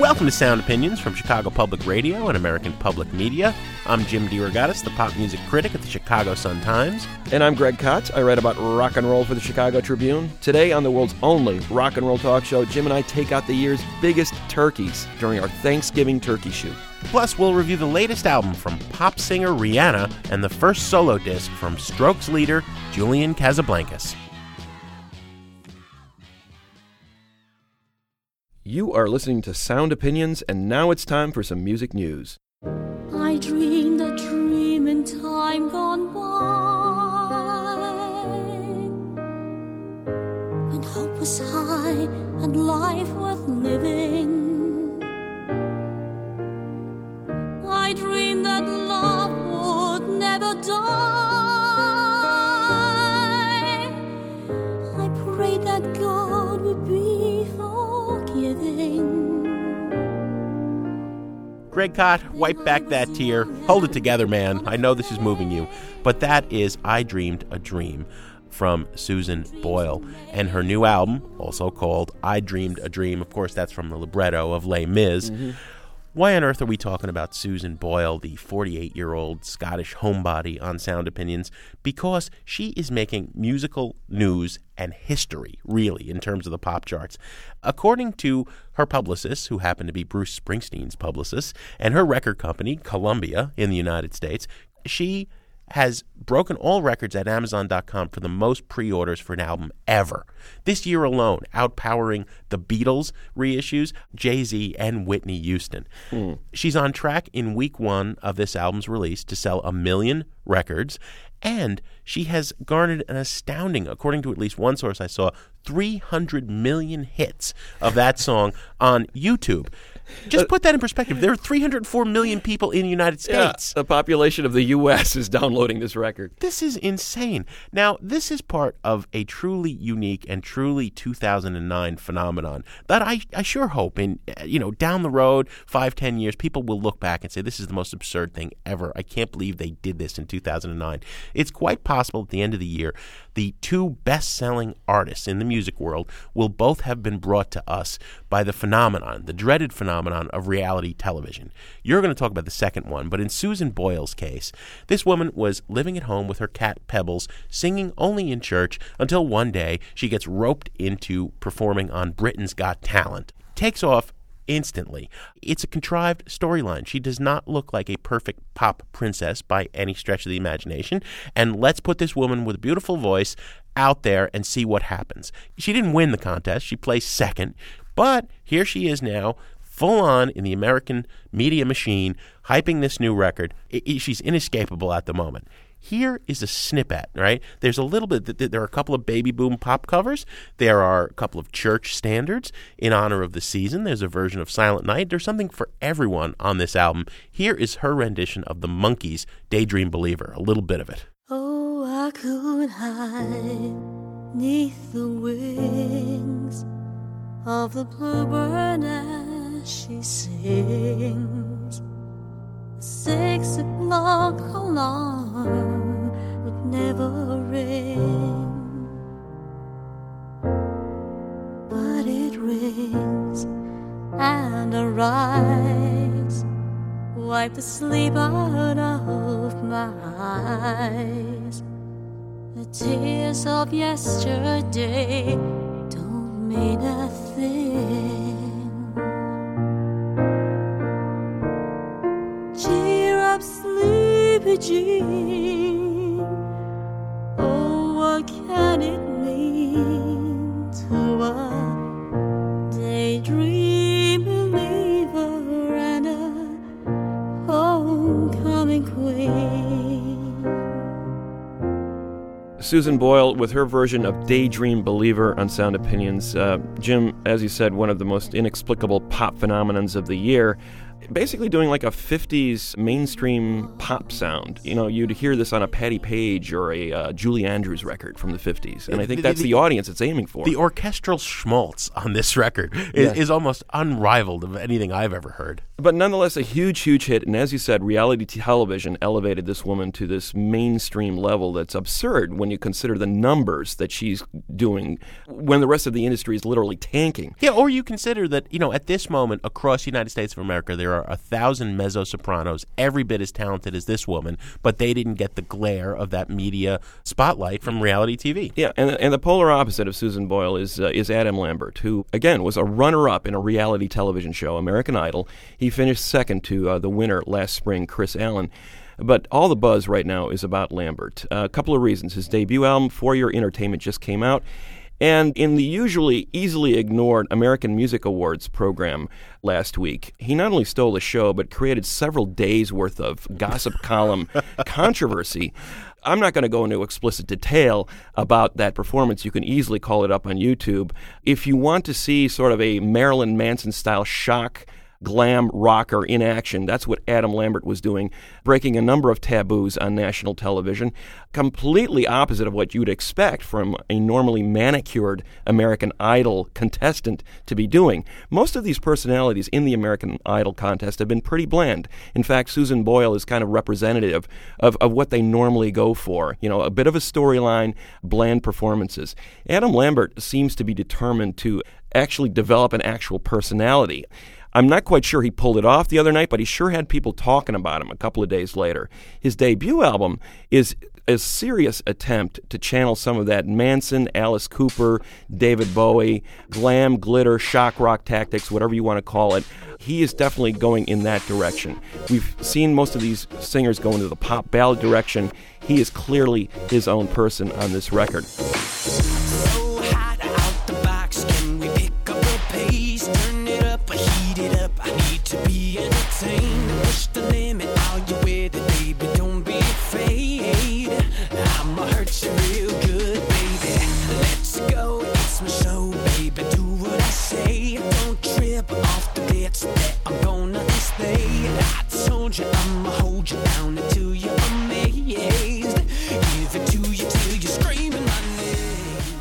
Welcome to Sound Opinions from Chicago Public Radio and American Public Media. I'm Jim DeRogatis, the pop music critic at the Chicago Sun-Times. And I'm Greg Kot. I write about rock and roll for the Chicago Tribune. Today, on the world's only rock and roll talk show, Jim and I take out the year's biggest turkeys during our Thanksgiving turkey shoot. Plus, we'll review the latest album from pop singer Rihanna and the first solo disc from Strokes leader Julian Casablancas. You are listening to Sound Opinions, and now it's time for some music news. I dreamed a dream in time gone by When hope was high and life worth living I dreamed that love would never die Greg Kot, wipe back that tear. Hold it together, man. I know this is moving you. But that is I Dreamed a Dream from Susan Boyle. And her new album, also called I Dreamed a Dream, of course, that's from the libretto of Les Mis. Mm-hmm. Why on earth are we talking about Susan Boyle, the 48 year old Scottish homebody on Sound Opinions? Because she is making musical news and history, really, in terms of the pop charts. According to her publicist, who happened to be Bruce Springsteen's publicist, and her record company, Columbia, in the United States, she has broken all records at Amazon.com for the most pre orders for an album ever. This year alone, outpowering the Beatles reissues, Jay Z, and Whitney Houston. Hmm. She's on track in week one of this album's release to sell a million records, and she has garnered an astounding, according to at least one source I saw, 300 million hits of that song on YouTube. Just put that in perspective. There are 304 million people in the United States. the population of the U.S. is downloading this record. This is insane. Now, this is part of a truly unique and truly 2009 phenomenon that I, I sure hope in, uh, you know, down the road, five, ten years, people will look back and say, this is the most absurd thing ever. I can't believe they did this in 2009. It's quite possible at the end of the year, the two best selling artists in the music world will both have been brought to us by the phenomenon, the dreaded phenomenon of reality television. You're going to talk about the second one, but in Susan Boyle's case, this woman was living at home with her cat Pebbles, singing only in church until one day she gets roped into performing on Britain's Got Talent. Takes off instantly. It's a contrived storyline. She does not look like a perfect pop princess by any stretch of the imagination. And let's put this woman with a beautiful voice out there and see what happens. She didn't win the contest, she placed second, but here she is now. Full on in the American media machine, hyping this new record. I- I- she's inescapable at the moment. Here is a snippet, right? There's a little bit, th- th- there are a couple of baby boom pop covers. There are a couple of church standards in honor of the season. There's a version of Silent Night. There's something for everyone on this album. Here is her rendition of the Monkees' Daydream Believer, a little bit of it. Oh, I could hide neath the wings of the bluebird as she sings. Six o'clock alarm would never ring, but it rings and rise. Wipe the sleep out of my eyes. The tears of yesterday don't mean a thing. Sleepy Jean. Oh, what can it mean to a daydream believer and a homecoming queen? Susan Boyle with her version of Daydream Believer on Sound Opinions. Uh, Jim, as you said, one of the most inexplicable pop phenomenons of the year basically doing like a 50s mainstream pop sound. You know, you'd hear this on a Patti Page or a uh, Julie Andrews record from the 50s. And I think The- that's the- the audience it's aiming for. The orchestral schmaltz on this record is, Yeah. is almost unrivaled of anything I've ever heard. But nonetheless, a huge, huge hit. And as you said, reality television elevated this woman to this mainstream level that's absurd when you consider the numbers that she's doing when the rest of the industry is literally tanking. Yeah, or you consider that, you know, at this moment across the United States of America, there are a thousand mezzo sopranos, every bit as talented as this woman, but they didn't get the glare of that media spotlight from reality TV. Yeah, and, and the polar opposite of Susan Boyle is uh, is Adam Lambert, who again was a runner-up in a reality television show, American Idol. He finished second to uh, the winner last spring, Kris Allen. But all the buzz right now is about Lambert. Uh, a couple of reasons: his debut album, For Your Entertainment, just came out. And in the usually easily ignored American Music Awards program last week, he not only stole the show, but created several days' worth of gossip column controversy. I'm not going to go into explicit detail about that performance. You can easily call it up on YouTube. If you want to see sort of a Marilyn Manson style shock glam rocker in action. That's what Adam Lambert was doing, breaking a number of taboos on national television, completely opposite of what you'd expect from a normally manicured American Idol contestant to be doing. Most of these personalities in the American Idol contest have been pretty bland. In fact, Susan Boyle is kind of representative of, of what they normally go for. You know, a bit of a storyline, bland performances. Adam Lambert seems to be determined to actually develop an actual personality. I'm not quite sure he pulled it off the other night, but he sure had people talking about him a couple of days later. His debut album is a serious attempt to channel some of that Manson, Alice Cooper, David Bowie, glam, glitter, shock rock tactics, whatever you want to call it. He is definitely going in that direction. We've seen most of these singers go into the pop ballad direction. He is clearly his own person on this record.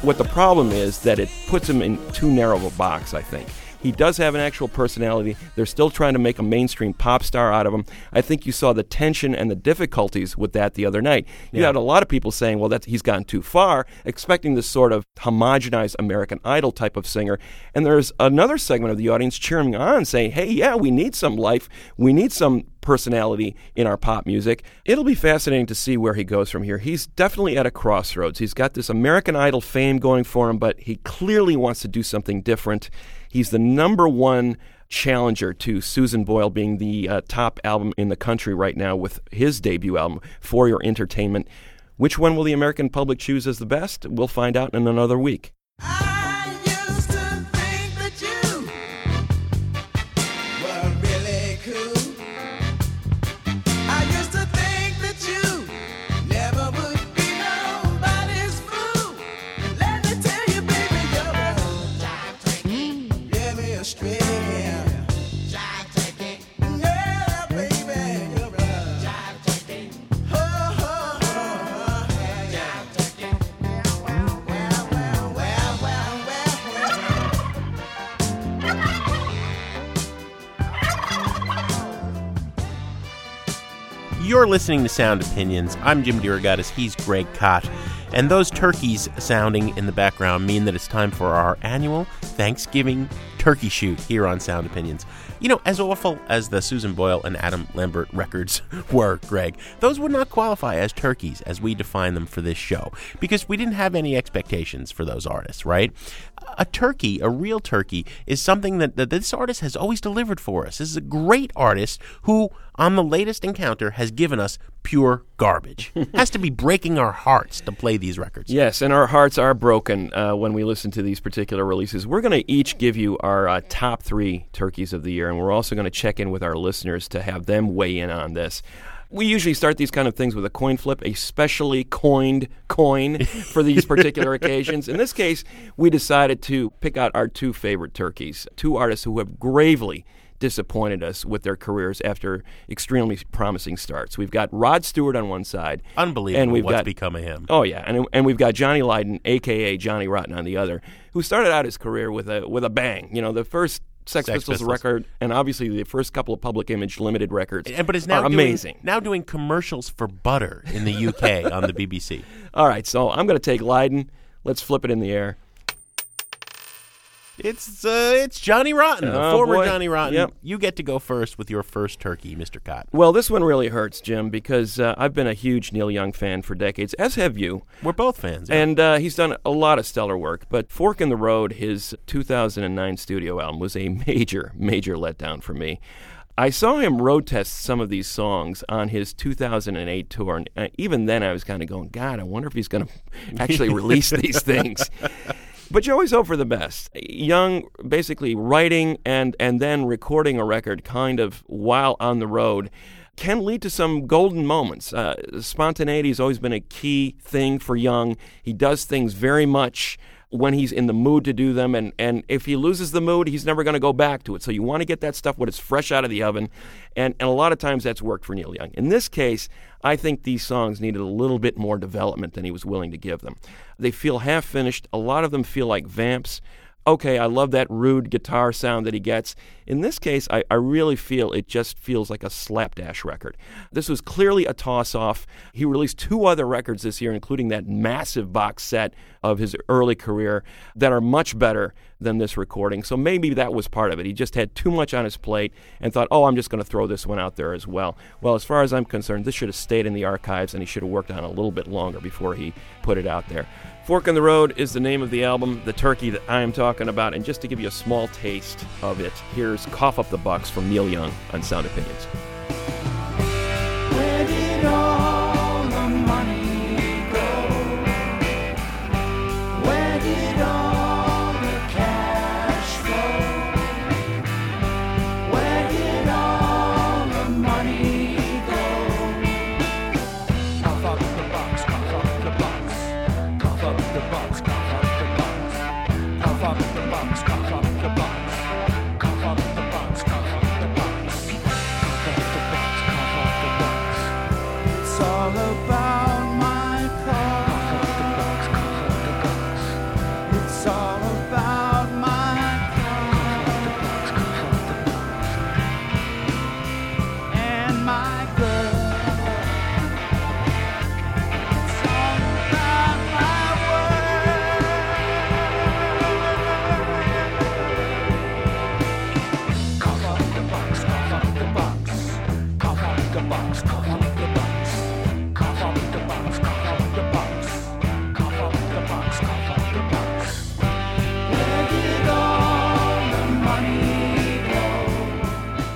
What the problem is that it puts him in too narrow of a box, I think. He does have an actual personality. They're still trying to make a mainstream pop star out of him. I think you saw the tension and the difficulties with that the other night. You had a lot of people saying, well, that he's gone too far, expecting this sort of homogenized American Idol type of singer. And there's another segment of the audience cheering on, saying, hey, yeah, we need some life. We need some personality in our pop music. It'll be fascinating to see where he goes from here. He's definitely at a crossroads. He's got this American Idol fame going for him, but he clearly wants to do something different. He's the number one challenger to Susan Boyle being the uh, top album in the country right now with his debut album, For Your Entertainment. Which one will the American public choose as the best? We'll find out in another week. I You're listening to Sound Opinions. I'm Jim DeRogatis. He's Greg Kot. And those turkeys sounding in the background mean that it's time for our annual Thanksgiving turkey shoot here on Sound Opinions. You know, as awful as the Susan Boyle and Adam Lambert records were, Greg, those would not qualify as turkeys as we define them for this show because we didn't have any expectations for those artists, right? A turkey, a real turkey, is something that, that this artist has always delivered for us. This is a great artist who, on the latest encounter, has given us pure garbage. has to be breaking our hearts to play these records. Yes, and our hearts are broken uh, when we listen to these particular releases. We're going to each give you our uh, top three turkeys of the year, and we're also going to check in with our listeners to have them weigh in on this. We usually start these kind of things with a coin flip, a specially coined coin for these particular occasions. In this case, we decided to pick out our two favorite turkeys, two artists who have gravely disappointed us with their careers after extremely promising starts. We've got Rod Stewart on one side, Unbelievable and we've what's got become of him. Oh yeah, and and we've got Johnny Lydon, aka Johnny Rotten, on the other, who started out his career with a with a bang. You know, the first Sex, Sex Pistols, Pistols. record, and obviously the first couple of Public Image limited records, And, but is now doing, amazing. now doing commercials for butter in the UK on the BBC. All right, so I'm going to take Lydon. Let's flip it in the air. It's uh, it's Johnny Rotten, the Oh, former boy. Johnny Rotten. Yep. You get to go first with your first turkey, Mr. Kot. Well, this one really hurts, Jim, because uh, I've been a huge Neil Young fan for decades, as have you. We're both fans. yeah. And uh, he's done a lot of stellar work. But Fork in the Road, his 2009 studio album, was a major, major letdown for me. I saw him road test some of these songs on his 2008 tour, and uh, even then I was kind of going, God, I wonder if he's going to actually release these things. But you always hope for the best. Young basically writing and, and then recording a record kind of while on the road can lead to some golden moments. Uh, spontaneity has always been a key thing for Young. He does things very much when he's in the mood to do them, and, and if he loses the mood, he's never going to go back to it. So you want to get that stuff when it's fresh out of the oven, and, and a lot of times that's worked for Neil Young. In this case, I think these songs needed a little bit more development than he was willing to give them. They feel half finished. A lot of them feel like vamps okay, I love that rude guitar sound that he gets. In this case, I, I really feel it just feels like a slapdash record. This was clearly a toss off. He released two other records this year, including that massive box set of his early career, that are much better than this recording. So maybe that was part of it. He just had too much on his plate and thought, oh, I'm just going to throw this one out there as well. Well, as far as I'm concerned, this should have stayed in the archives and he should have worked on it a little bit longer before he put it out there. Fork in the Road is the name of the album, the turkey that I am talking about. And just to give you a small taste of it, here's Cough Up the Bucks from Neil Young on Sound Opinions.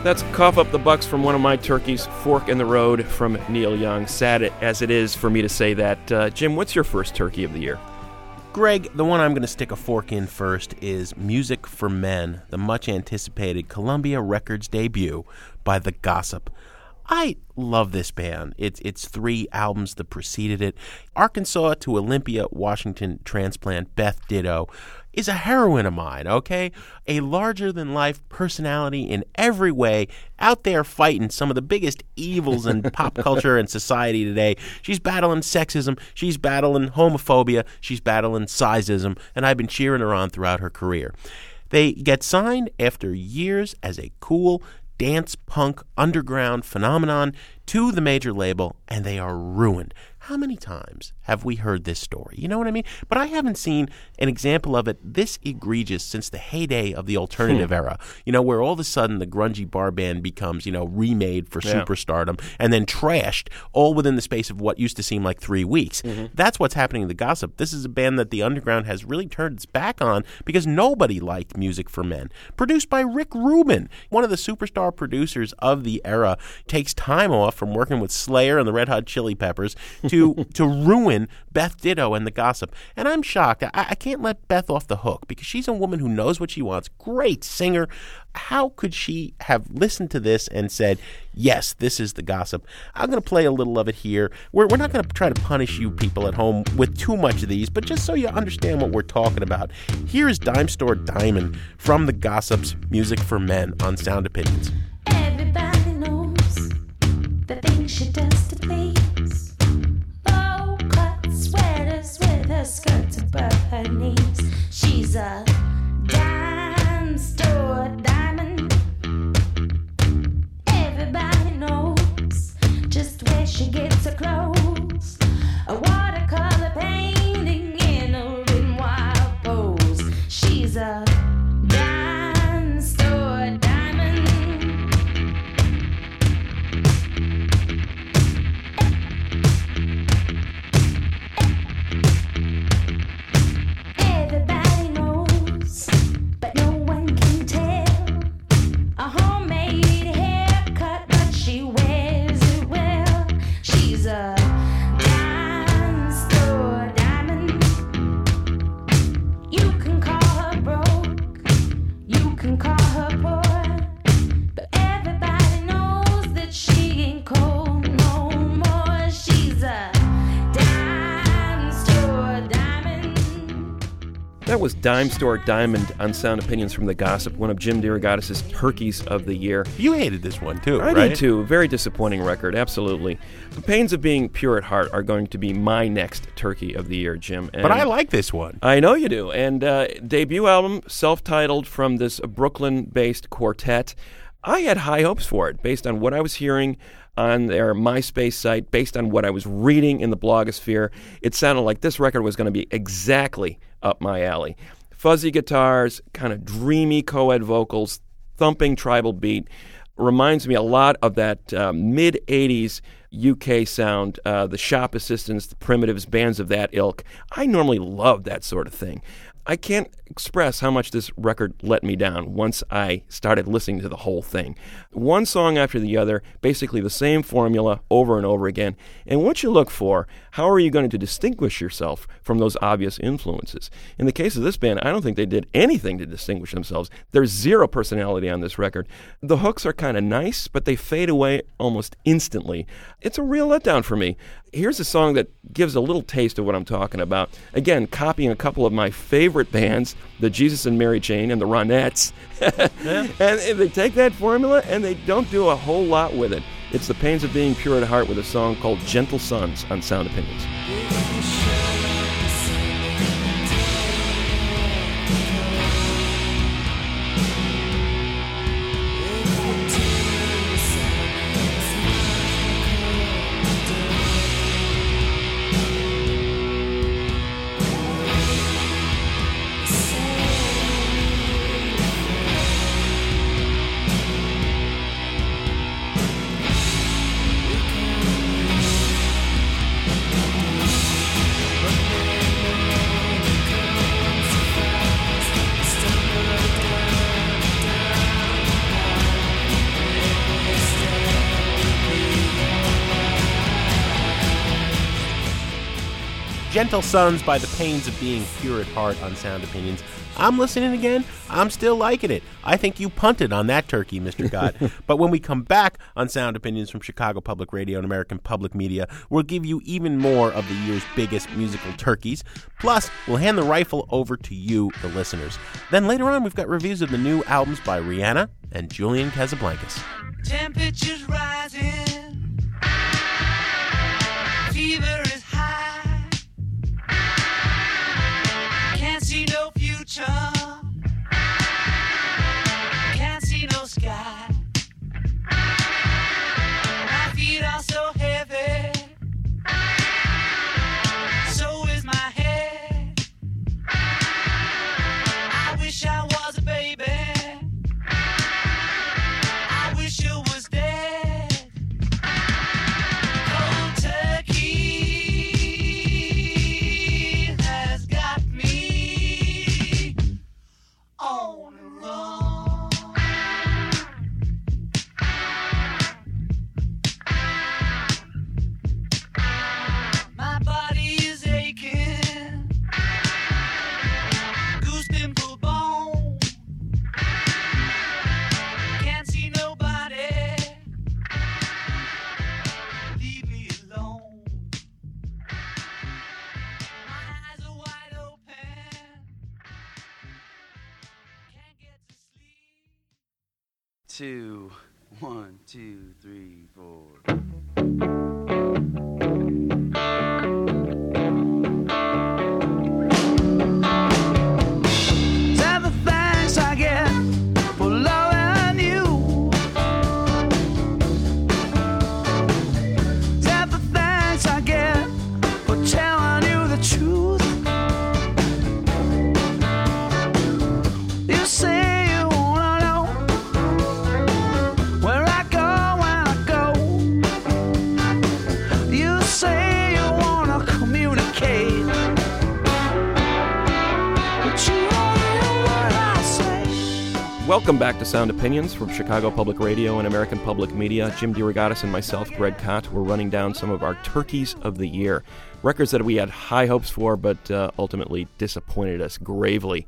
That's Cough Up the Bucks from one of my turkeys, Fork in the Road from Neil Young. Sad as it is for me to say that. Uh, Jim, what's your first turkey of the year? Greg, the one I'm going to stick a fork in first is Music for Men, the much anticipated Columbia Records debut by The Gossip. I love this band. It's it's three albums that preceded it. Arkansas to Olympia, Washington transplant, Beth Ditto is a heroine of mine, okay? A larger than life personality in every way, out there fighting some of the biggest evils in pop culture and society today. She's battling sexism, she's battling homophobia, she's battling sizeism, and I've been cheering her on throughout her career. They get signed after years as a cool dance punk underground phenomenon to the major label, and they are ruined. How many times have we heard this story? You know what I mean? But I haven't seen an example of it this egregious since the heyday of the alternative hmm. era. You know, where all of a sudden the grungy bar band becomes, you know, remade for Yeah. superstardom and then trashed all within the space of what used to seem like three weeks. Mm-hmm. That's what's happening in the gossip. This is a band that the underground has really turned its back on because nobody liked music for men. Produced by Rick Rubin, one of the superstar producers of the era, takes time off from working with Slayer and the Red Hot Chili Peppers to to ruin Beth Ditto and the gossip. And I'm shocked. I, I can't let Beth off the hook because she's a woman who knows what she wants. Great singer. How could she have listened to this and said, "Yes, this is the gossip"? I'm going to play a little of it here. We're we're not going to try to punish you people at home with too much of these, but just so you understand what we're talking about. Here is Dime Store Diamond from the Gossips Music for Men on Sound Opinions. She gets her clothes. Dime Store Diamond on Sound Opinions from the Gossip, one of Jim DeRogatis' turkeys of the year. You hated this one too, I right? did too. Very disappointing record, absolutely. The Pains of Being Pure at Heart are going to be my next turkey of the year, Jim. But I like this one. I know you do. And uh, debut album, self titled from this Brooklyn based quartet. I had high hopes for it based on what I was hearing on their MySpace site, based on what I was reading in the blogosphere. It sounded like this record was going to be exactly up my alley. Fuzzy guitars, kind of dreamy co ed vocals, thumping tribal beat. Reminds me a lot of that uh, mid 80s UK sound, uh, the shop assistants, the primitives, bands of that ilk. I normally love that sort of thing. I can't express how much this record let me down once I started listening to the whole thing. One song after the other, basically the same formula over and over again. And what you look for, how are you going to distinguish yourself from those obvious influences? In the case of this band, I don't think they did anything to distinguish themselves. There's zero personality on this record. The hooks are kind of nice, but they fade away almost instantly. It's a real letdown for me. Here's a song that gives a little taste of what I'm talking about. Again, copying a couple of my favorite bands, the Jesus and Mary Chain and the Ronettes. and they take that formula and they don't do a whole lot with it. It's the pains of being pure at heart with a song called Gentle Sons on Sound Opinions. Gentle Sons by the Pains of Being Pure at Heart on Sound Opinions. I'm listening again. I'm still liking it. I think you punted on that turkey, Mr. Kot. but when we come back on Sound Opinions from Chicago Public Radio and American Public Media, we'll give you even more of the year's biggest musical turkeys. Plus, we'll hand the rifle over to you, the listeners. Then later on, we've got reviews of the new albums by Rihanna and Julian Casablancas. Temperatures rising. Fever Welcome back to Sound Opinions from Chicago Public Radio and American Public Media. Jim DeRogatis and myself, Greg Kot, we're running down some of our turkeys of the year. Records that we had high hopes for, but uh, ultimately disappointed us gravely.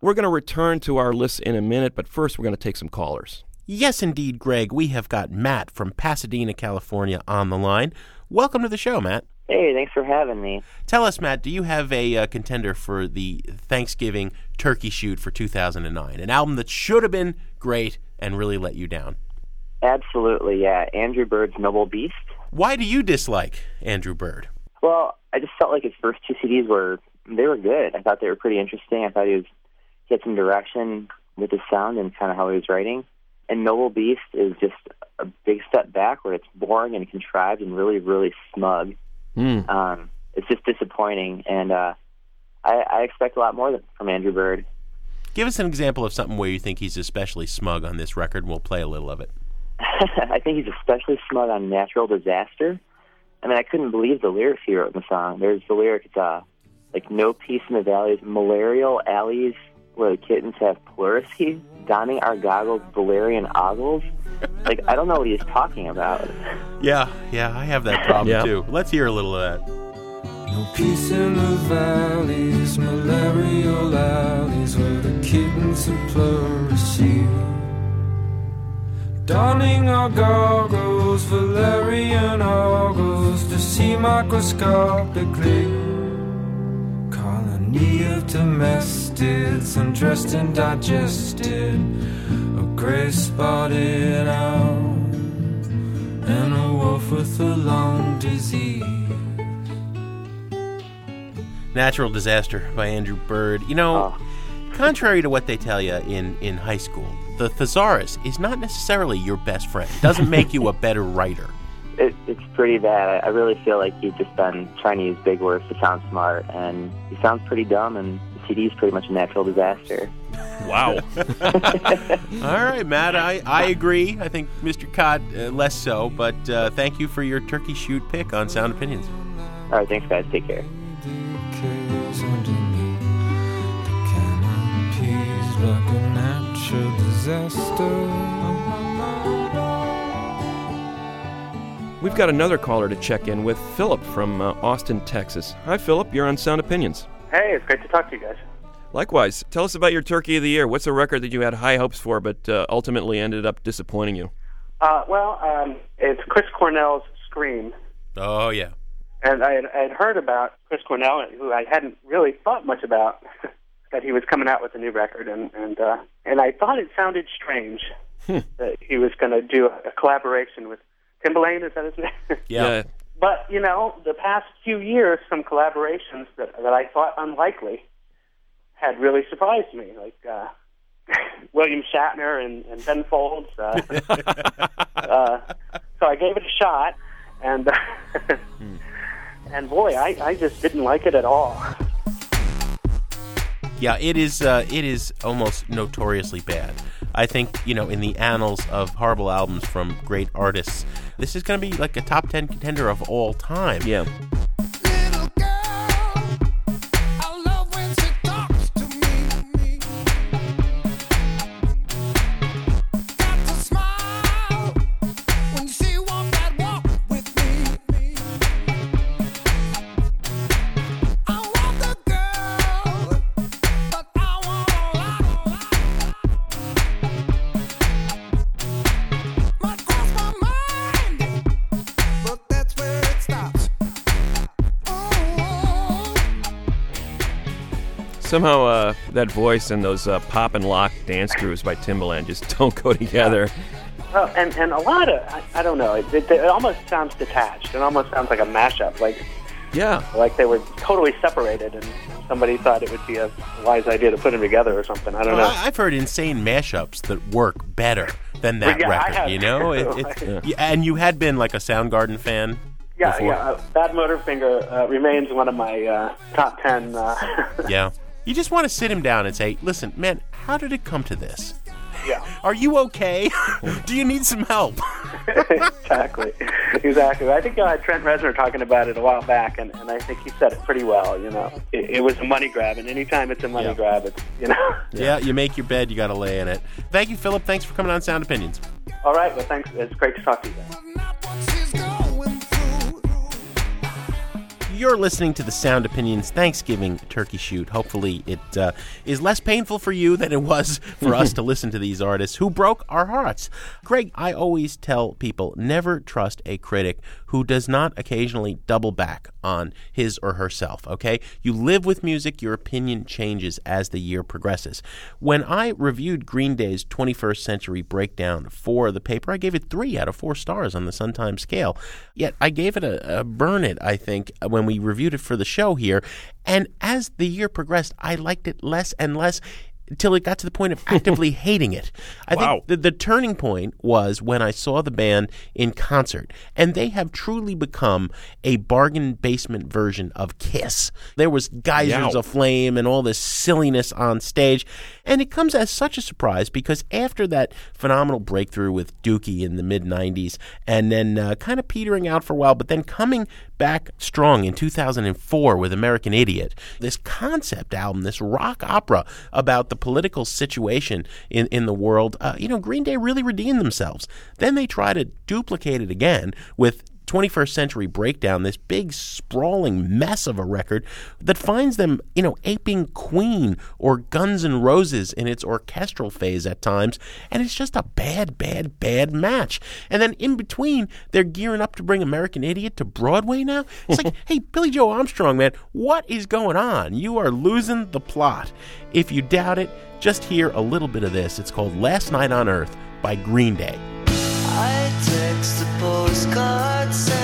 We're going to return to our list in a minute, but first we're going to take some callers. Yes, indeed, Greg. We have got Matt from Pasadena, California on the line. Welcome to the show, Matt. Hey, thanks for having me. Tell us, Matt, do you have a uh, contender for the Thanksgiving turkey shoot for 2009? An album that should have been great and really let you down. Absolutely, yeah. Andrew Bird's Noble Beast. Why do you dislike Andrew Bird? Well, I just felt like his first two CDs were they were good. I thought they were pretty interesting. I thought he was he had some direction with his sound and kind of how he was writing. And Noble Beast is just a big step back where it's boring and contrived and really, really smug. Hmm. Um, it's just disappointing, and uh, I, I expect a lot more from Andrew Bird. Give us an example of something where you think he's especially smug on this record, and we'll play a little of it. I think he's especially smug on natural disaster. I mean, I couldn't believe the lyrics he wrote in the song. There's the lyric, it's, uh, like, no peace in the valleys, malarial alleys where the kittens have pleurisy, donning our goggles, Valerian ogles. Like, I don't know what he's talking about. Yeah, yeah, I have that problem Yeah. too. Let's hear a little of that. No peace in the valleys, malarial alleys where the kittens are pleurisy. Donning our goggles, Valerian ogles to see microscopically. Colony of domestics, undressed and digested, a gray spotted owl, and a wolf with a lung disease. Natural Disaster by Andrew Bird. You know, oh. contrary to what they tell you in, in high school, the thesaurus is not necessarily your best friend. It doesn't make you a better writer. It, it's pretty bad. I, I really feel like he's just been trying to use big words to sound smart, and he sounds pretty dumb, and the CD is pretty much a natural disaster. Wow. All right, Matt, I, I agree. I think Mr. Kot uh, less so, but uh, thank you for your turkey shoot pick on Sound Opinions. All right, thanks, guys. Take care. decays underneath the canopies like a natural disaster. We've got another caller to check in with, Philip from uh, Austin, Texas. Hi, Philip. You're on Sound Opinions. Hey, it's great to talk to you guys. Likewise, tell us about your Turkey of the Year. What's a record that you had high hopes for, but uh, ultimately ended up disappointing you? Uh, well, um, it's Chris Cornell's Scream. Oh, yeah. And I had, I had heard about Chris Cornell, who I hadn't really thought much about, that he was coming out with a new record, and and uh, and I thought it sounded strange that he was going to do a, a collaboration with Timbaland. Is that his name? Yeah. but you know, the past few years, some collaborations that that I thought unlikely had really surprised me, like. Uh, William Shatner and, and Ben Folds. Uh, uh, so I gave it a shot, and and boy, I, I just didn't like it at all. Yeah, it is. Uh, it is almost notoriously bad. I think you know, in the annals of horrible albums from great artists, this is going to be like a top ten contender of all time. Yeah. Somehow, uh, that voice and those uh, pop and lock dance grooves by Timbaland just don't go together. Well, and and a lot of I, I don't know. It, it, it almost sounds detached. It almost sounds like a mashup. Like Yeah. like they were totally separated, and somebody thought it would be a wise idea to put them together or something. I don't Well, know. I- I've heard insane mashups that work better than that Yeah, record. You know, it, it, yeah, and you had been like a Soundgarden fan. yeah, before. yeah. Uh, Bad Motorfinger uh, remains one of my uh, top ten. Uh, Yeah. You just want to sit him down and say, "Listen, man, how did it come to this? yeah. Are you okay? Do you need some help?" exactly, exactly. I think I had Trent Reznor talking about it a while back, and, and I think he said it pretty well. You know, it, it was a money grab, and anytime it's a money Yeah. grab, it's you know. Yeah, you make your bed, you got to lay in it. Thank you, Philip. Thanks for coming on Sound Opinions. All right, well, thanks. It's great to talk to you. Guys. You're listening to the Sound Opinions Thanksgiving Turkey Shoot. Hopefully, it uh, is less painful for you than it was for us to listen to these artists who broke our hearts. Greg, I always tell people never trust a critic who does not occasionally double back on his or herself, okay? You live with music, your opinion changes as the year progresses. When I reviewed Green Day's 21st Century Breakdown for the paper, I gave it three out of four stars on the Sun Times scale. Yet I gave it a, a burn it, I think, when we reviewed it for the show here. And as the year progressed, I liked it less and less until it got to the point of actively hating it. I Wow. think the, the turning point was when I saw the band in concert, and they have truly become a bargain basement version of Kiss. There was geysers Yow. of flame and all this silliness on stage, and it comes as such a surprise because after that phenomenal breakthrough with Dookie in the mid 90s, and then uh, kind of petering out for a while, but then coming back strong in 2004 with American Idiot, this concept album, this rock opera about the political situation in, in the world, uh, you know, Green Day really redeemed themselves. Then they try to duplicate it again with 21st Century Breakdown, this big sprawling mess of a record that finds them, you know, aping Queen or Guns N' Roses in its orchestral phase at times, and it's just a bad, bad, bad match. And then in between, they're gearing up to bring American Idiot to Broadway now. It's like, hey, Billie Joe Armstrong, man, what is going on? You are losing the plot. If you doubt it, just hear a little bit of this. It's called Last Night on Earth by Green Day. Text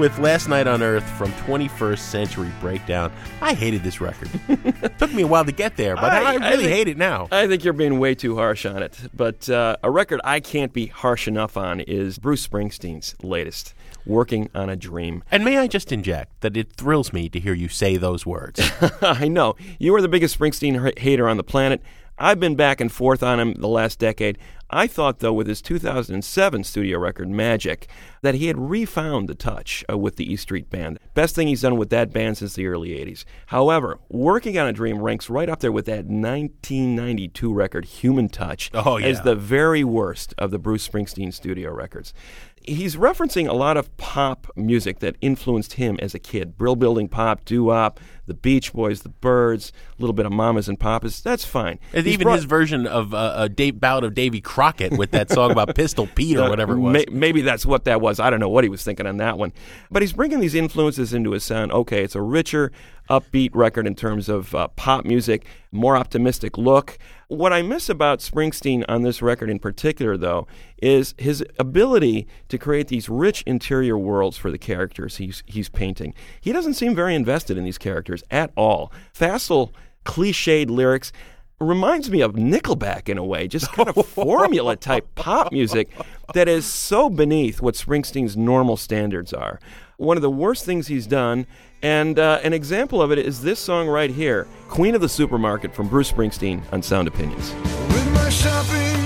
with Last Night on Earth from 21st Century Breakdown. I hated this record. it Took me a while to get there, but I, I- I really think- hate it now. I think you're being way too harsh on it. But uh, a record I can't be harsh enough on is Bruce Springsteen's latest, Working on a Dream. And may I just inject that it thrills me to hear you say those words. I know. You are the biggest Springsteen ha- hater on the planet. I've been back and forth on him the last decade. I thought, though, with his 2007 studio record, Magic, that he had refound the touch uh, with the E Street Band. Best thing he's done with that band since the early 80s. However, Working on a Dream ranks right up there with that 1992 record, Human Touch, Oh, as the very worst of the Bruce Springsteen studio records. He's referencing a lot of pop music that influenced him as a kid. Brill building pop, doo-wop, the Beach Boys, the Byrds, a little bit of Mamas and Papas. That's fine. And He's even brought- his version of uh, a Dave bout of Davy Crockett with that song about Pistol Pete or whatever it was. may- maybe that's what that was. I don't know what he was thinking on that one. But he's bringing these influences into his sound. Okay, it's a richer, upbeat record in terms of uh, pop music, more optimistic look. What I miss about Springsteen on this record in particular, though, is his ability to create these rich interior worlds for the characters he's, he's painting. He doesn't seem very invested in these characters at all. Facile, cliched lyrics. reminds me of Nickelback in a way, just kind of formula type pop music that is so beneath what Springsteen's normal standards are. One of the worst things he's done, and uh, an example of it is this song right here Queen of the Supermarket from Bruce Springsteen on Sound Opinions. With my shopping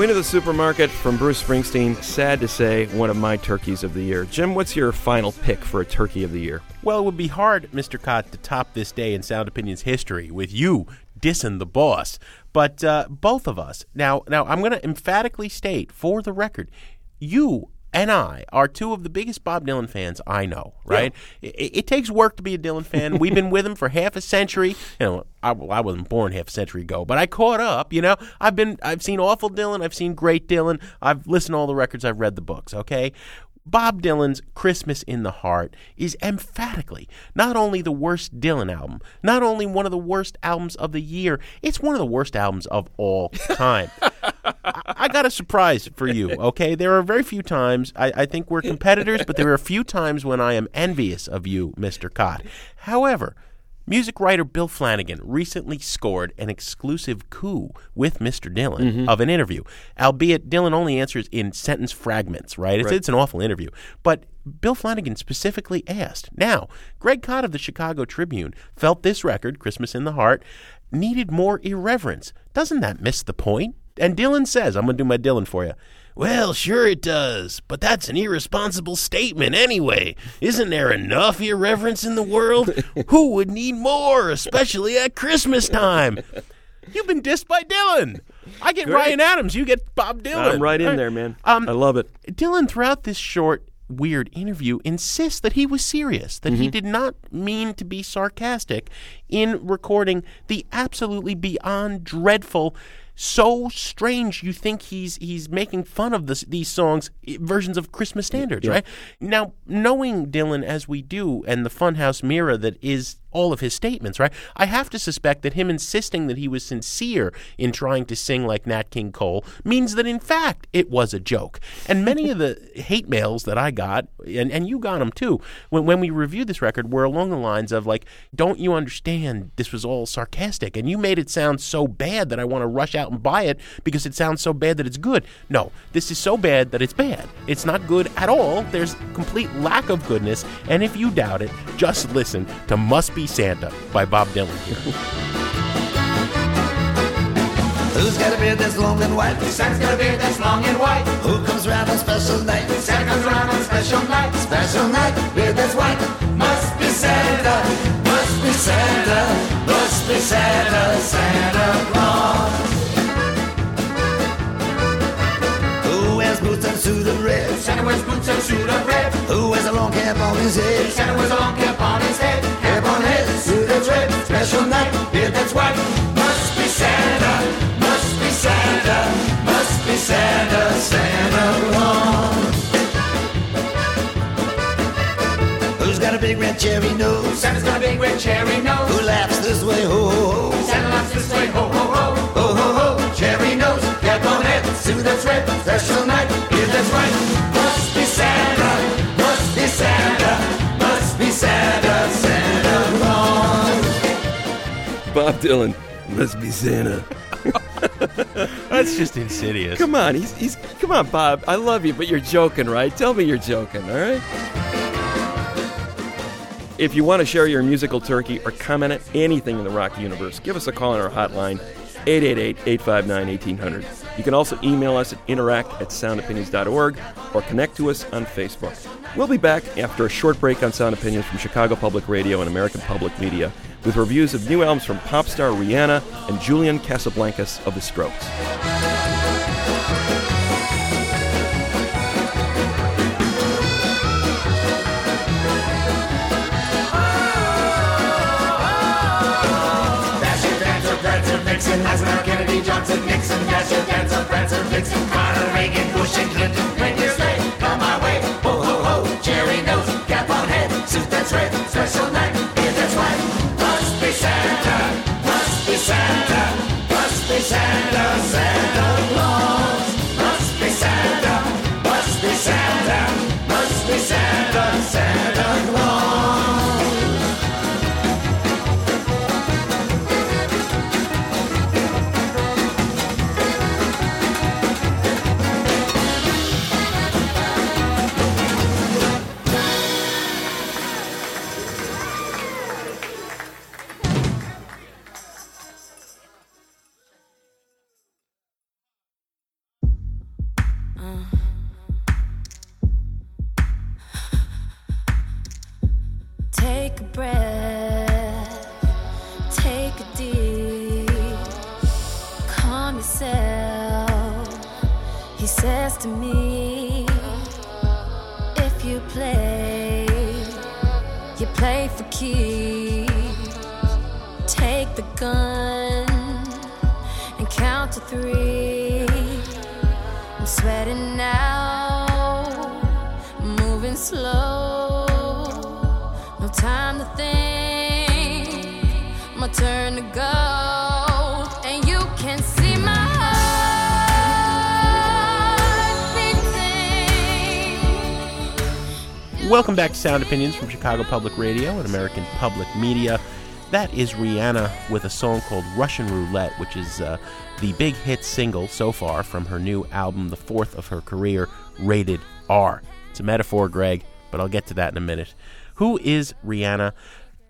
Queen of the Supermarket from Bruce Springsteen. Sad to say, one of my turkeys of the year. Jim, what's your final pick for a turkey of the year? Well, it would be hard, Mr. Kot, to top this day in Sound Opinions history with you dissing the boss. But uh, both of us. Now, now I'm going to emphatically state, for the record, you and I are two of the biggest Bob Dylan fans I know. Right? It, it takes work to be a Dylan fan. We've been with him for half a century. You know, I, well, I wasn't born half a century ago, but I caught up. You know, I've been, I've seen awful Dylan, I've seen great Dylan, I've listened to all the records, I've read the books. Okay. Bob Dylan's Christmas in the Heart is emphatically not only the worst Dylan album, not only one of the worst albums of the year, it's one of the worst albums of all time. I, I got a surprise for you, okay? There are very few times, I, I think we're competitors, but there are a few times when I am envious of you, Mr. Kot. However, Music writer Bill Flanagan recently scored an exclusive coup with Mr. Dylan mm-hmm. of an interview, albeit Dylan only answers in sentence fragments, right? It's, Right. it's an awful interview. But Bill Flanagan specifically asked. Now, Greg Kot of the Chicago Tribune felt this record, Christmas in the Heart, needed more irreverence. Doesn't that miss the point? And Dylan says, I'm going to do my Dylan for you. Well, sure it does, but that's an irresponsible statement anyway. Isn't there enough irreverence in the world? Who would need more, especially at Christmas time? You've been dissed by Dylan. I get Great. Ryan Adams, you get Bob Dylan. I'm right in All there, man. Um, I love it. Dylan, throughout this short, weird interview, insists that he was serious, that he Mhm. did not mean to be sarcastic in recording the absolutely beyond dreadful. So strange, you think he's he's making fun of this, these songs, versions of Christmas standards, Yeah. right? Now, knowing Dylan as we do, and the funhouse mirror that is all of his statements, right? I have to suspect that him insisting that he was sincere in trying to sing like Nat King Cole means that in fact it was a joke. And many of the hate mails that I got, and, and you got them too, when, when we reviewed this record, were along the lines of like, don't you understand this was all sarcastic? And you made it sound so bad that I want to rush out and buy it because it sounds so bad that it's good. No, this is so bad that it's bad. It's not good at all. There's complete lack of goodness. And if you doubt it, just listen to Must Be Santa by Bob Dylan here. Who's got a beard that's long and white? Santa's got a beard that's long and white. Who comes round on special night? Santa comes around on special night. Special night, beard that's white. Must be Santa. Must be Santa, must be Santa, Santa Claus. Who wears boots and suit of red? Santa wears boots and suit of red. Who wears a long cap on his head? Santa wears a long cap on his head. On head, suit that's red. Special night, beard that's white. Must be Santa. Must be Santa. Must be Santa, Santa Claus. Who's got a big red cherry nose? Santa's got a big red cherry nose. Who laughs this way, ho ho ho? Santa laughs this way, ho ho ho. Ho ho ho, cherry nose, cap on head, suit that's right. Special night, yeah, that's right. Bob Dylan must be Santa. That's just insidious. Come on, he's he's come on, Bob. I love you, but you're joking, right? Tell me you're joking, all right? If you want to share your musical turkey or comment on anything in the rock universe, give us a call on our hotline, 888-859-1800. You can also email us at interact at soundopinions.org or connect to us on Facebook. We'll be back after a short break on Sound Opinions from Chicago Public Radio and American Public Media with reviews of new albums from pop star Rihanna and Julian Casablancas of The Strokes. Johnson, Nixon, Dasher, Dancer, Prancer, Vixen, Connor, He says to me, if you play, you play for keeps. Take the gun and count to three. I'm sweating now, moving slow. No time to think, my turn to go. Welcome back to Sound Opinions from Chicago Public Radio and American Public Media. That is Rihanna with a song called Russian Roulette, which is uh, the big hit single so far from her new album, the fourth of her career, Rated R. It's a metaphor, Greg, but I'll get to that in a minute. Who is Rihanna?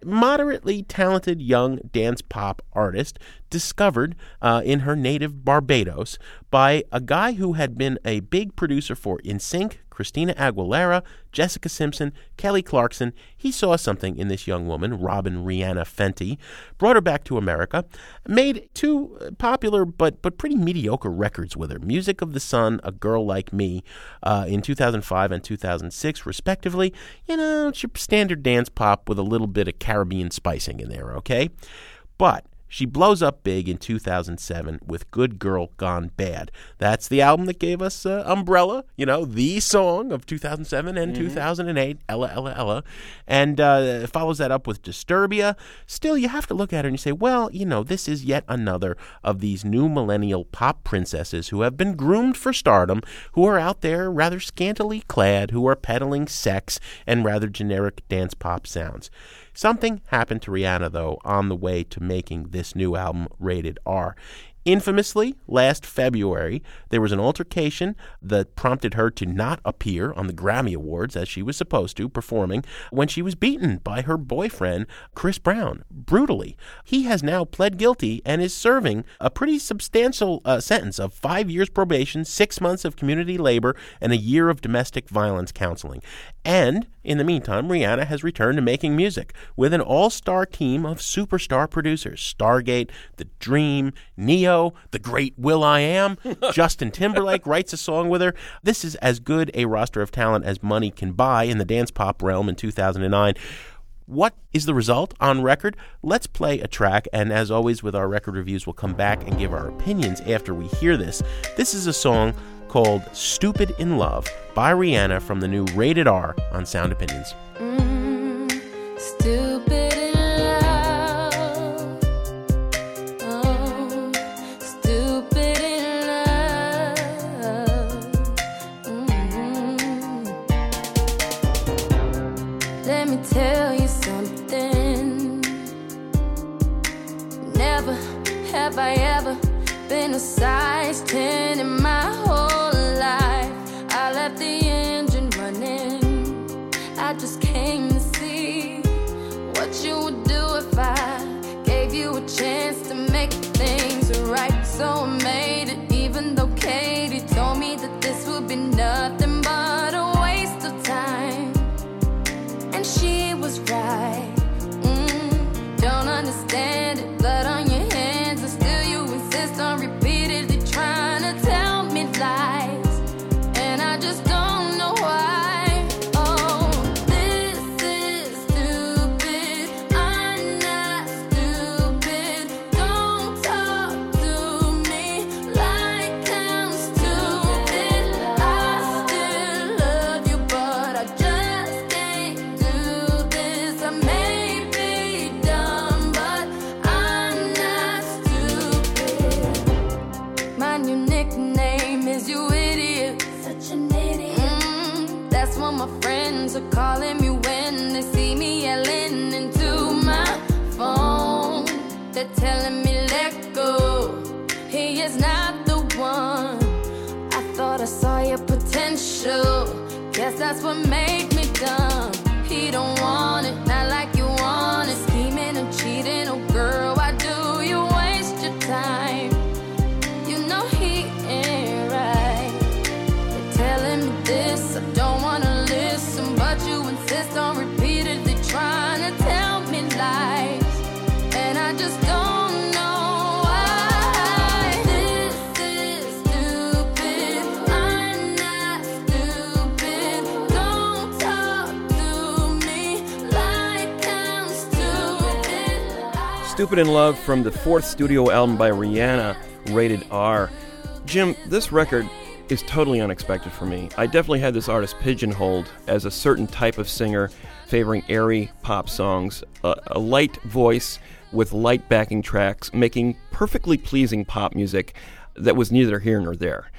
Moderately talented young dance pop artist discovered uh, in her native Barbados by a guy who had been a big producer for NSYNC, Christina Aguilera, Jessica Simpson, Kelly Clarkson. He saw something in this young woman, Robin Rihanna Fenty, brought her back to America, made two popular but but pretty mediocre records with her: "Music of the Sun," "A Girl Like Me," uh, in 2005 and 2006, respectively. You know, it's your standard dance pop with a little bit of Caribbean spicing in there. Okay, but she blows up big in 2007 with Good Girl Gone Bad. That's the album that gave us uh, Umbrella, you know, the song of 2007 and 2008, Ella, Ella, Ella. And uh, follows that up with Disturbia. Still, you have to look at her and you say, well, you know, this is yet another of these new millennial pop princesses who have been groomed for stardom, who are out there rather scantily clad, who are peddling sex and rather generic dance pop sounds. Something happened to Rihanna, though, on the way to making this new album rated R. Infamously, last February, there was an altercation that prompted her to not appear on the Grammy Awards as she was supposed to, performing, when she was beaten by her boyfriend, Chris Brown, brutally. He has now pled guilty and is serving a pretty substantial uh, sentence of five years probation, six months of community labor, and a year of domestic violence counseling. And in the meantime, Rihanna has returned to making music with an all star team of superstar producers Stargate, The Dream, Ne-Yo, The Great will.i.am. Justin Timberlake writes a song with her. This is as good a roster of talent as money can buy in the dance pop realm in 2009. What is the result on record? Let's play a track, and as always with our record reviews, we'll come back and give our opinions after we hear this. This is a song called Stupid in Love by Rihanna from the new Rated R on Sound Opinions. Mm, oh, mm-hmm. never have I ever been a size 10 in my nothing potential. Guess that's what made me dumb. He don't want it, stupid. In Love from the fourth studio album by Rihanna, rated R. Jim, this record is totally unexpected for me. I definitely had this artist pigeonholed as a certain type of singer, favoring airy pop songs, a, a light voice with light backing tracks, making perfectly pleasing pop music that was neither here nor there.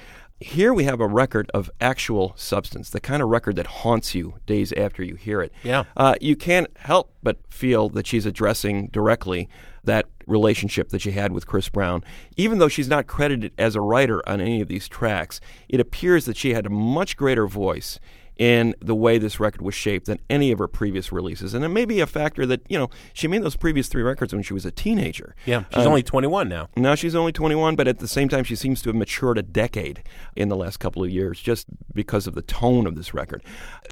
Here we have a record of actual substance, the kind of record that haunts you days after you hear it. Yeah. Uh, you can't help but feel that she's addressing directly that relationship that she had with Chris Brown. Even though she's not credited as a writer on any of these tracks, it appears that she had a much greater voice in the way this record was shaped than any of her previous releases. And it may be a factor that, you know, she made those previous three records when she was a teenager. Yeah, she's Um, only 21 now. now she's only 21, but at the same time, she seems to have matured a decade in the last couple of years just because of the tone of this record.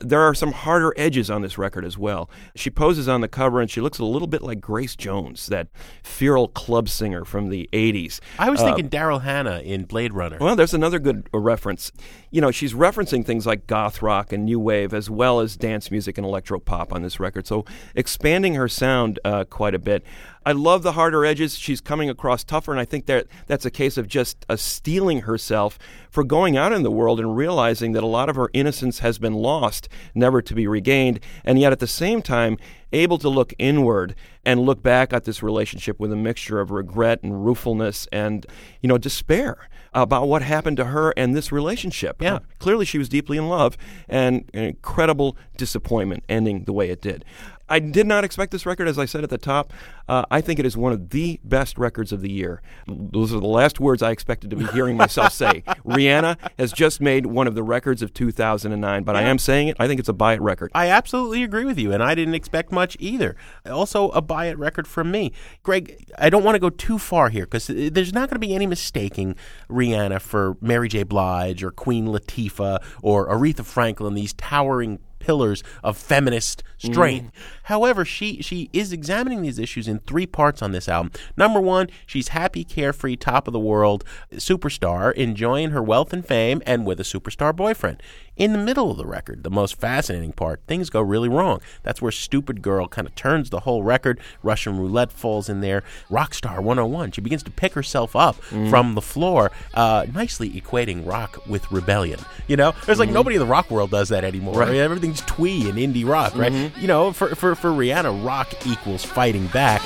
There are some harder edges on this record as well. She poses on the cover and she looks a little bit like Grace Jones, that feral club singer from the 80s. I was Uh, thinking Daryl Hannah in Blade Runner. well, there's another good uh, reference. You know, she's referencing things like goth rock and new wave, as well as dance music and electro pop on this record. So expanding her sound uh, quite a bit. I love the harder edges. She's coming across tougher, and I think that that's a case of just uh, steeling herself for going out in the world and realizing that a lot of her innocence has been lost, never to be regained, and yet at the same time able to look inward and look back at this relationship with a mixture of regret and ruefulness and you know despair about what happened to her and this relationship. Yeah. Uh, clearly she was deeply in love and an incredible disappointment ending the way it did. I did not expect this record, as I said at the top. Uh, I think it is one of the best records of the year. Those are the last words I expected to be hearing myself say. Rihanna has just made one of the records of 2009, but I am saying it. I think it's a buy it record. I absolutely agree with you, and I didn't expect much either. Also, a buy it record from me. Greg, I don't want to go too far here because there's not going to be any mistaking Rihanna for Mary J. Blige or Queen Latifah or Aretha Franklin, these towering pillars of feminist strength. Mm. However, she she is examining these issues in three parts on this album. Number one, she's happy, carefree, top of the world superstar, enjoying her wealth and fame, and with a superstar boyfriend. In the middle of the record, the most fascinating part, things go really wrong. That's where Stupid Girl kind of turns the whole record. Russian Roulette falls in there. Rockstar 101. She begins to pick herself up mm. from the floor, uh, nicely equating rock with rebellion. You know, there's like mm-hmm. nobody in the rock world does that anymore. Right. I mean, everything's twee and indie rock, right? Mm-hmm. You know, for, for, for Rihanna, rock equals fighting back.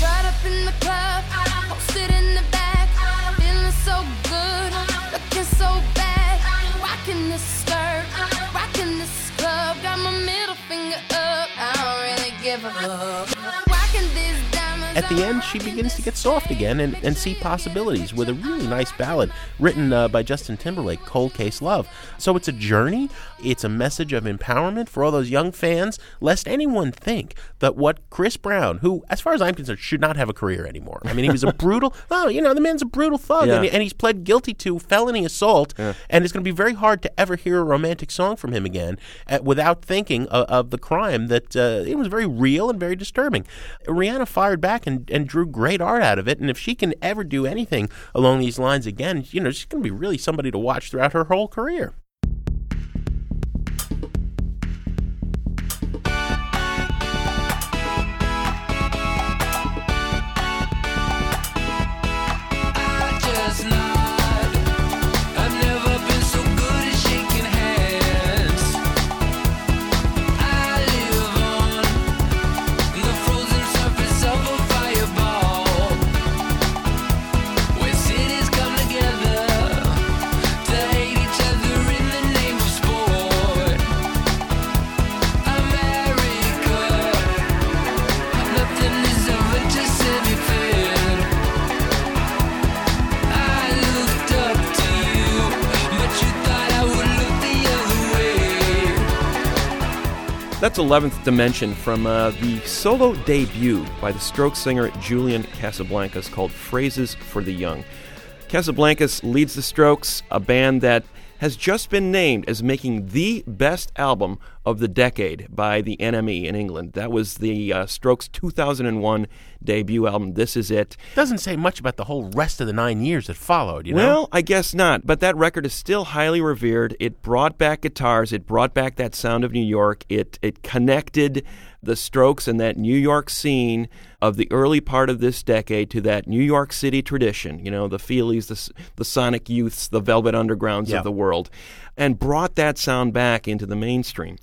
Right At the end, she begins to get soft again and, and see possibilities with a really nice ballad written uh, by Justin Timberlake, Cold Case Love. So it's a journey, it's a message of empowerment for all those young fans, lest anyone think that what Chris Brown, who, as far as I'm concerned, should not have a career anymore. I mean, he was a brutal, oh, you know, the man's a brutal thug, Yeah. and, and he's pled guilty to felony assault, Yeah. and it's going to be very hard to ever hear a romantic song from him again uh, without thinking of, of the crime that uh, it was very real and very disturbing. Rihanna fired back and, and drew great art out of it, and if she can ever do anything along these lines again, you know, she's going to be really somebody to watch throughout her whole career. 11th Dimension from uh, the solo debut by the Strokes singer Julian Casablancas called Phrases for the Young. Casablancas leads the Strokes, a band that has just been named as making the best album of the decade by the NME in England. That was the uh, Strokes 2001 debut album. This is it. Doesn't say much about the whole rest of the nine years that followed, you know? Well, I guess not. But that record is still highly revered. It brought back guitars. It brought back that sound of New York. It it connected the Strokes and that New York scene of the early part of this decade to that New York City tradition. You know, the Feelies, the the Sonic Youths, the Velvet Undergrounds of the world, and brought that sound back into the mainstream.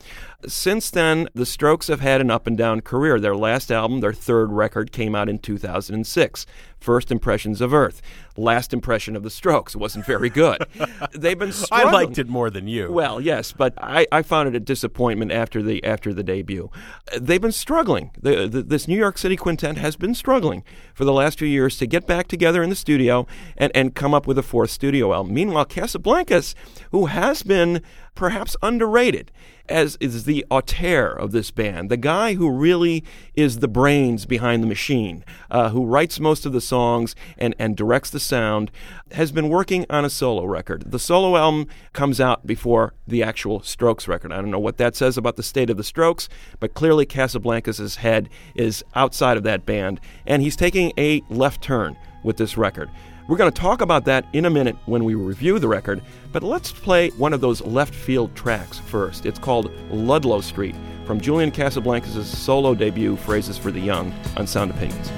Since then, the Strokes have had an up and down career. Their last album, their third record, came out in 2006. First Impressions of Earth. Last impression of the Strokes wasn't very good. They've been I liked it more than you. Well, yes, but I, I found it a disappointment after the after the debut. They've been struggling. The, the, this New York City quintet has been struggling for the last few years to get back together in the studio and, and come up with a fourth studio album. Meanwhile, Casablancas, who has been perhaps underrated as is the auteur of this band, the guy who really is the brains behind the machine, uh, who writes most of the songs and, and directs the sound, has been working on a solo record. The solo album comes out before the actual Strokes record. I don't know what that says about the state of the Strokes, but clearly Casablancas' head is outside of that band, and he's taking a left turn with this record. We're going to talk about that in a minute when we review the record, but let's play one of those left field tracks first. It's called Ludlow Street from Julian Casablancas' solo debut, Phrases for the Young, on Sound Opinions.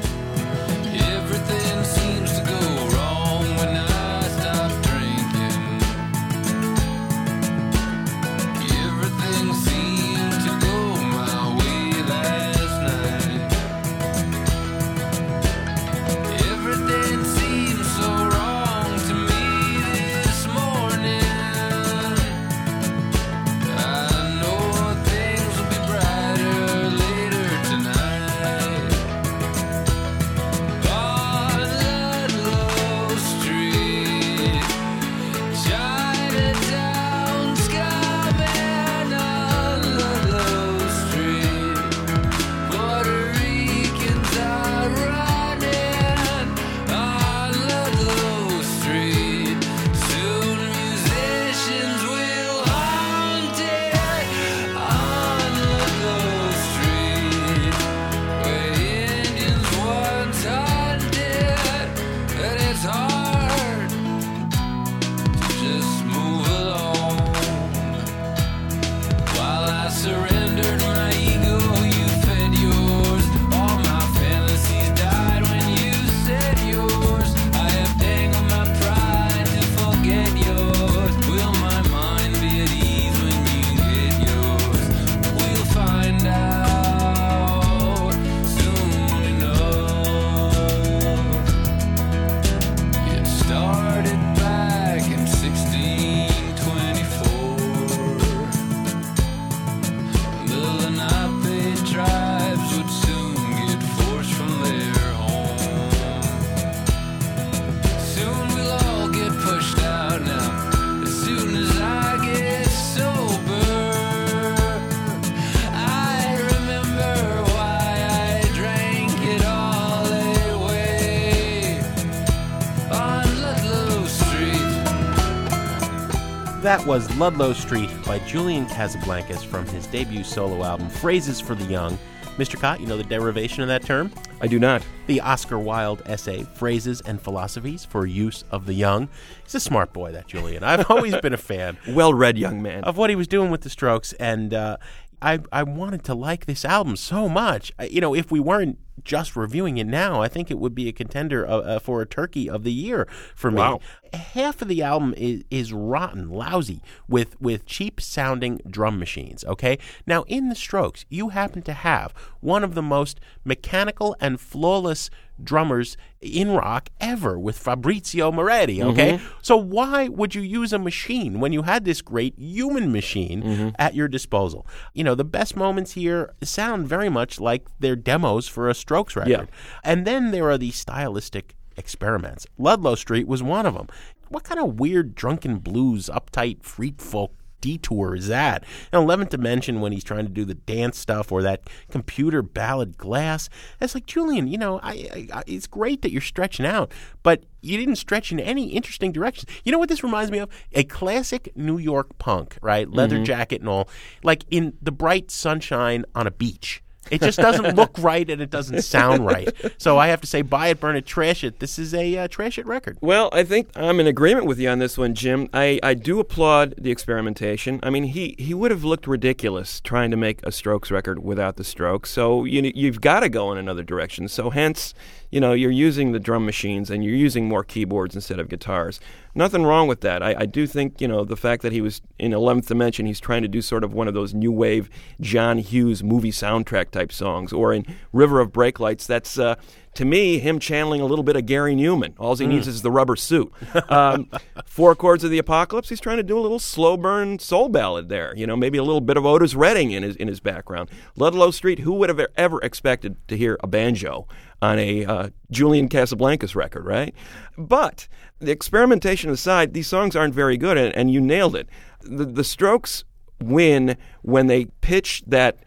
Was Ludlow Street by Julian Casablancas from his debut solo album, Phrases for the Young. Mr. Kot, you know the derivation of that term? I do not. The Oscar Wilde essay, Phrases and Philosophies for Use of the Young. He's a smart boy, that Julian. I've always been a fan. Well read young man. Of what he was doing with the strokes, and uh, I, I wanted to like this album so much. I, you know, if we weren't just reviewing it now, I think it would be a contender uh, uh, for a Turkey of the Year for me. Wow. Half of the album is, is rotten, lousy, with, with cheap sounding drum machines, okay? Now, in The Strokes, you happen to have one of the most mechanical and flawless drummers in rock ever with Fabrizio Moretti, okay? So why would you use a machine when you had this great human machine at your disposal? You know, the best moments here sound very much like their demos for a Strokes record. Yeah. And then there are these stylistic experiments. Ludlow Street was one of them. What kind of weird drunken blues, uptight freak folk detour is that? And 11th Dimension when he's trying to do the dance stuff or that computer ballad glass. It's like, Julian, you know, I, I, I, it's great that you're stretching out, but you didn't stretch in any interesting directions. You know what this reminds me of? A classic New York punk, right? Leather mm-hmm. jacket and all. Like in the bright sunshine on a beach. It just doesn't look right and it doesn't sound right. So I have to say, buy it, burn it, trash it. This is a uh, trash it record. Well, I think I'm in agreement with you on this one, Jim. I, I do applaud the experimentation. I mean, he, he would have looked ridiculous trying to make a Strokes record without the Strokes. So you, you've got to go in another direction. So hence, you know, you're using the drum machines and you're using more keyboards instead of guitars. Nothing wrong with that. I, I do think, you know, the fact that he was in 11th Dimension, he's trying to do sort of one of those new wave John Hughes movie soundtrack type songs. Or in River of Brake Lights, that's, uh, to me, him channeling a little bit of Gary Numan. All he needs is the rubber suit. Um, Four Chords of the Apocalypse, he's trying to do a little slow burn soul ballad there. You know, maybe a little bit of Otis Redding in his, in his background. Ludlow Street, who would have ever expected to hear a banjo? on a uh, Julian Casablancas record, right? But the experimentation aside, these songs aren't very good, and, and you nailed it. The, the Strokes win when they pitch that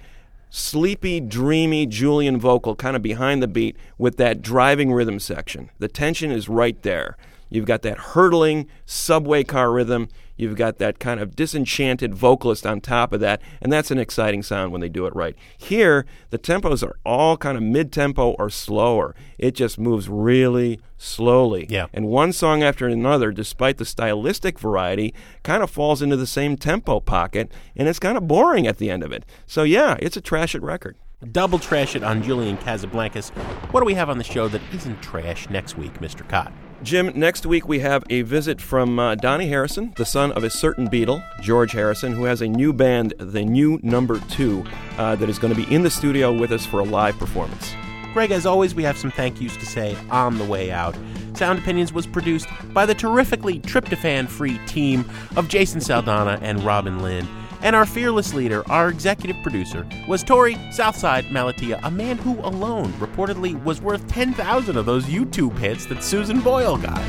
sleepy, dreamy Julian vocal kind of behind the beat with that driving rhythm section. The tension is right there. You've got that hurtling subway car rhythm. You've got that kind of disenchanted vocalist on top of that, and that's an exciting sound when they do it right. Here, the tempos are all kind of mid tempo or slower. It just moves really slowly. Yeah. And one song after another, despite the stylistic variety, kind of falls into the same tempo pocket, and it's kind of boring at the end of it. So, yeah, it's a trash it record. Double trash it on Julian Casablancas. What do we have on the show that isn't trash next week, Mr. Kot? Jim, next week we have a visit from uh, Dhani Harrison, the son of a certain Beatle, George Harrison, who has a new band, the New Number Two, uh, that is going to be in the studio with us for a live performance. Greg, as always, we have some thank yous to say on the way out. Sound Opinions was produced by the terrifically tryptophan free team of Jason Saldanha and Robin Linn. And our fearless leader, our executive producer, was Torey Southside Malatia, a man who alone reportedly was worth 10,000 of those YouTube hits that Susan Boyle got.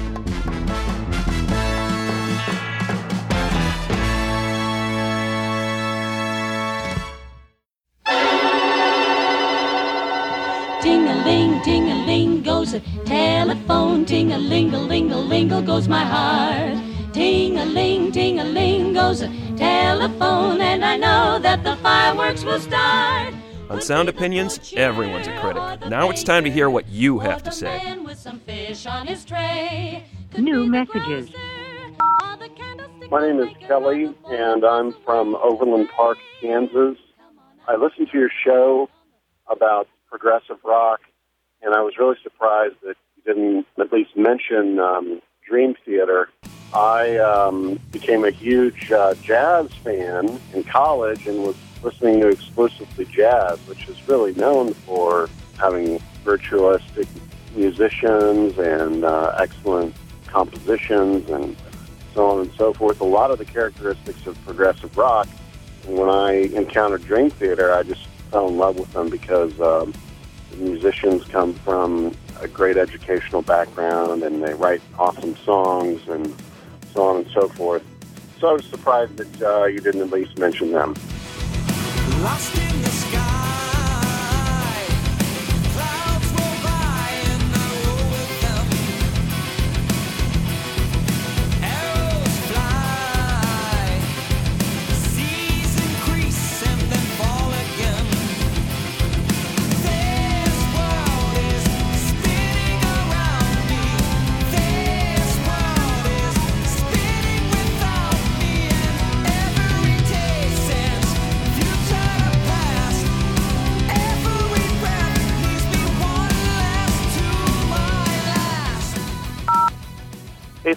Ding a ling, ding a ling goes a telephone. Ding a ling a ling a lingle goes my heart. Ding a ling, ding a ling goes a telephone, and I know that the fireworks will start. On Sound Opinions, everyone's a critic. Now it's time to hear what you have to say. Man with some fish on his tray. New messages. My name is Kelly, and I'm from Overland Park, Kansas. I listened to your show about progressive rock, and I was really surprised that you didn't at least mention um, Dream Theater. I um, became a huge uh, jazz fan in college and was listening to exclusively jazz, which is really known for having virtuosistic musicians and uh, excellent compositions and so on and so forth. A lot of the characteristics of progressive rock. And when I encountered Dream Theater, I just fell in love with them because um, the musicians come from a great educational background and they write awesome songs and so on and so forth. So I was surprised that uh, you didn't at least mention them.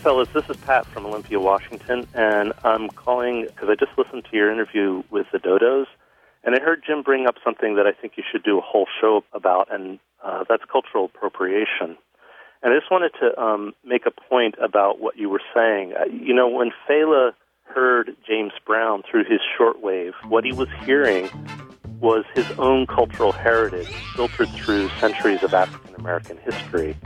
Fellas. This is Pat from Olympia, Washington, and I'm calling because I just listened to your interview with the Dodos, and I heard Jim bring up something that I think you should do a whole show about, and uh, that's cultural appropriation. And I just wanted to um, make a point about what you were saying. Uh, you know, when Fela heard James Brown through his shortwave, what he was hearing was his own cultural heritage filtered through centuries of African American history.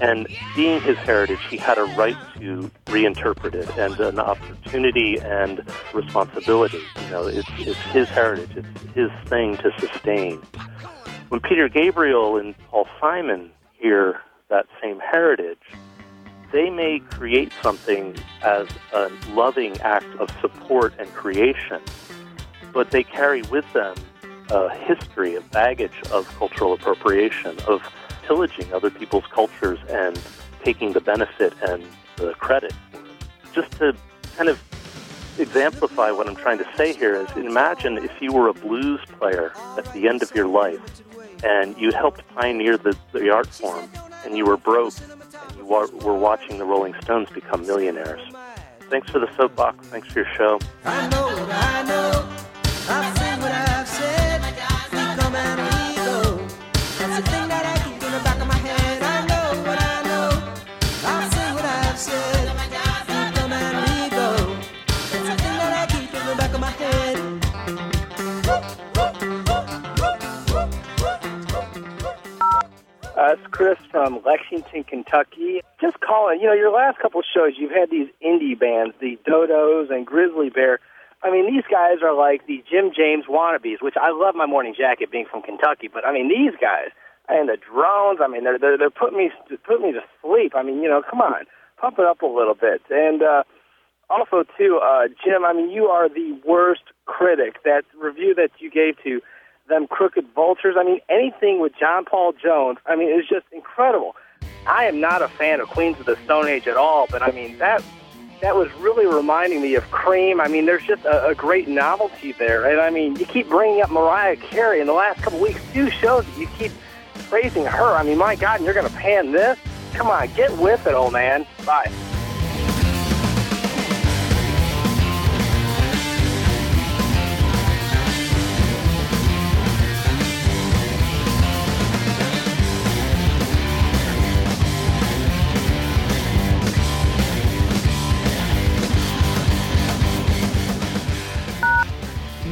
And being his heritage, he had a right to reinterpret it and an opportunity and responsibility. You know, it's, it's his heritage, it's his thing to sustain. When Peter Gabriel and Paul Simon hear that same heritage, they may create something as a loving act of support and creation, but they carry with them a history, a baggage of cultural appropriation, of pillaging other people's cultures and taking the benefit and the credit. Just to kind of exemplify what I'm trying to say here is imagine if you were a blues player at the end of your life and you helped pioneer the, the art form and you were broke and you wa- were watching the Rolling Stones become millionaires. Thanks for the soapbox. Thanks for your show. I know I know. Chris from Lexington, Kentucky. Just calling. You know, your last couple shows, you've had these indie bands, the Dodos and Grizzly Bear. I mean, these guys are like the Jim James wannabes, which I love my morning jacket being from Kentucky. But I mean, these guys and the drones. I mean, they're they're, they're putting me putting me to sleep. I mean, you know, come on, pump it up a little bit. And uh, also, too, uh, Jim. I mean, you are the worst critic. That review that you gave to them crooked vultures. I mean, anything with John Paul Jones. I mean, it's just incredible. I am not a fan of Queens of the Stone Age at all, but I mean that that was really reminding me of Cream. I mean, there's just a, a great novelty there, and I mean, you keep bringing up Mariah Carey in the last couple weeks. Two shows that you keep praising her. I mean, my God, and you're going to pan this? Come on, get with it, old man. Bye.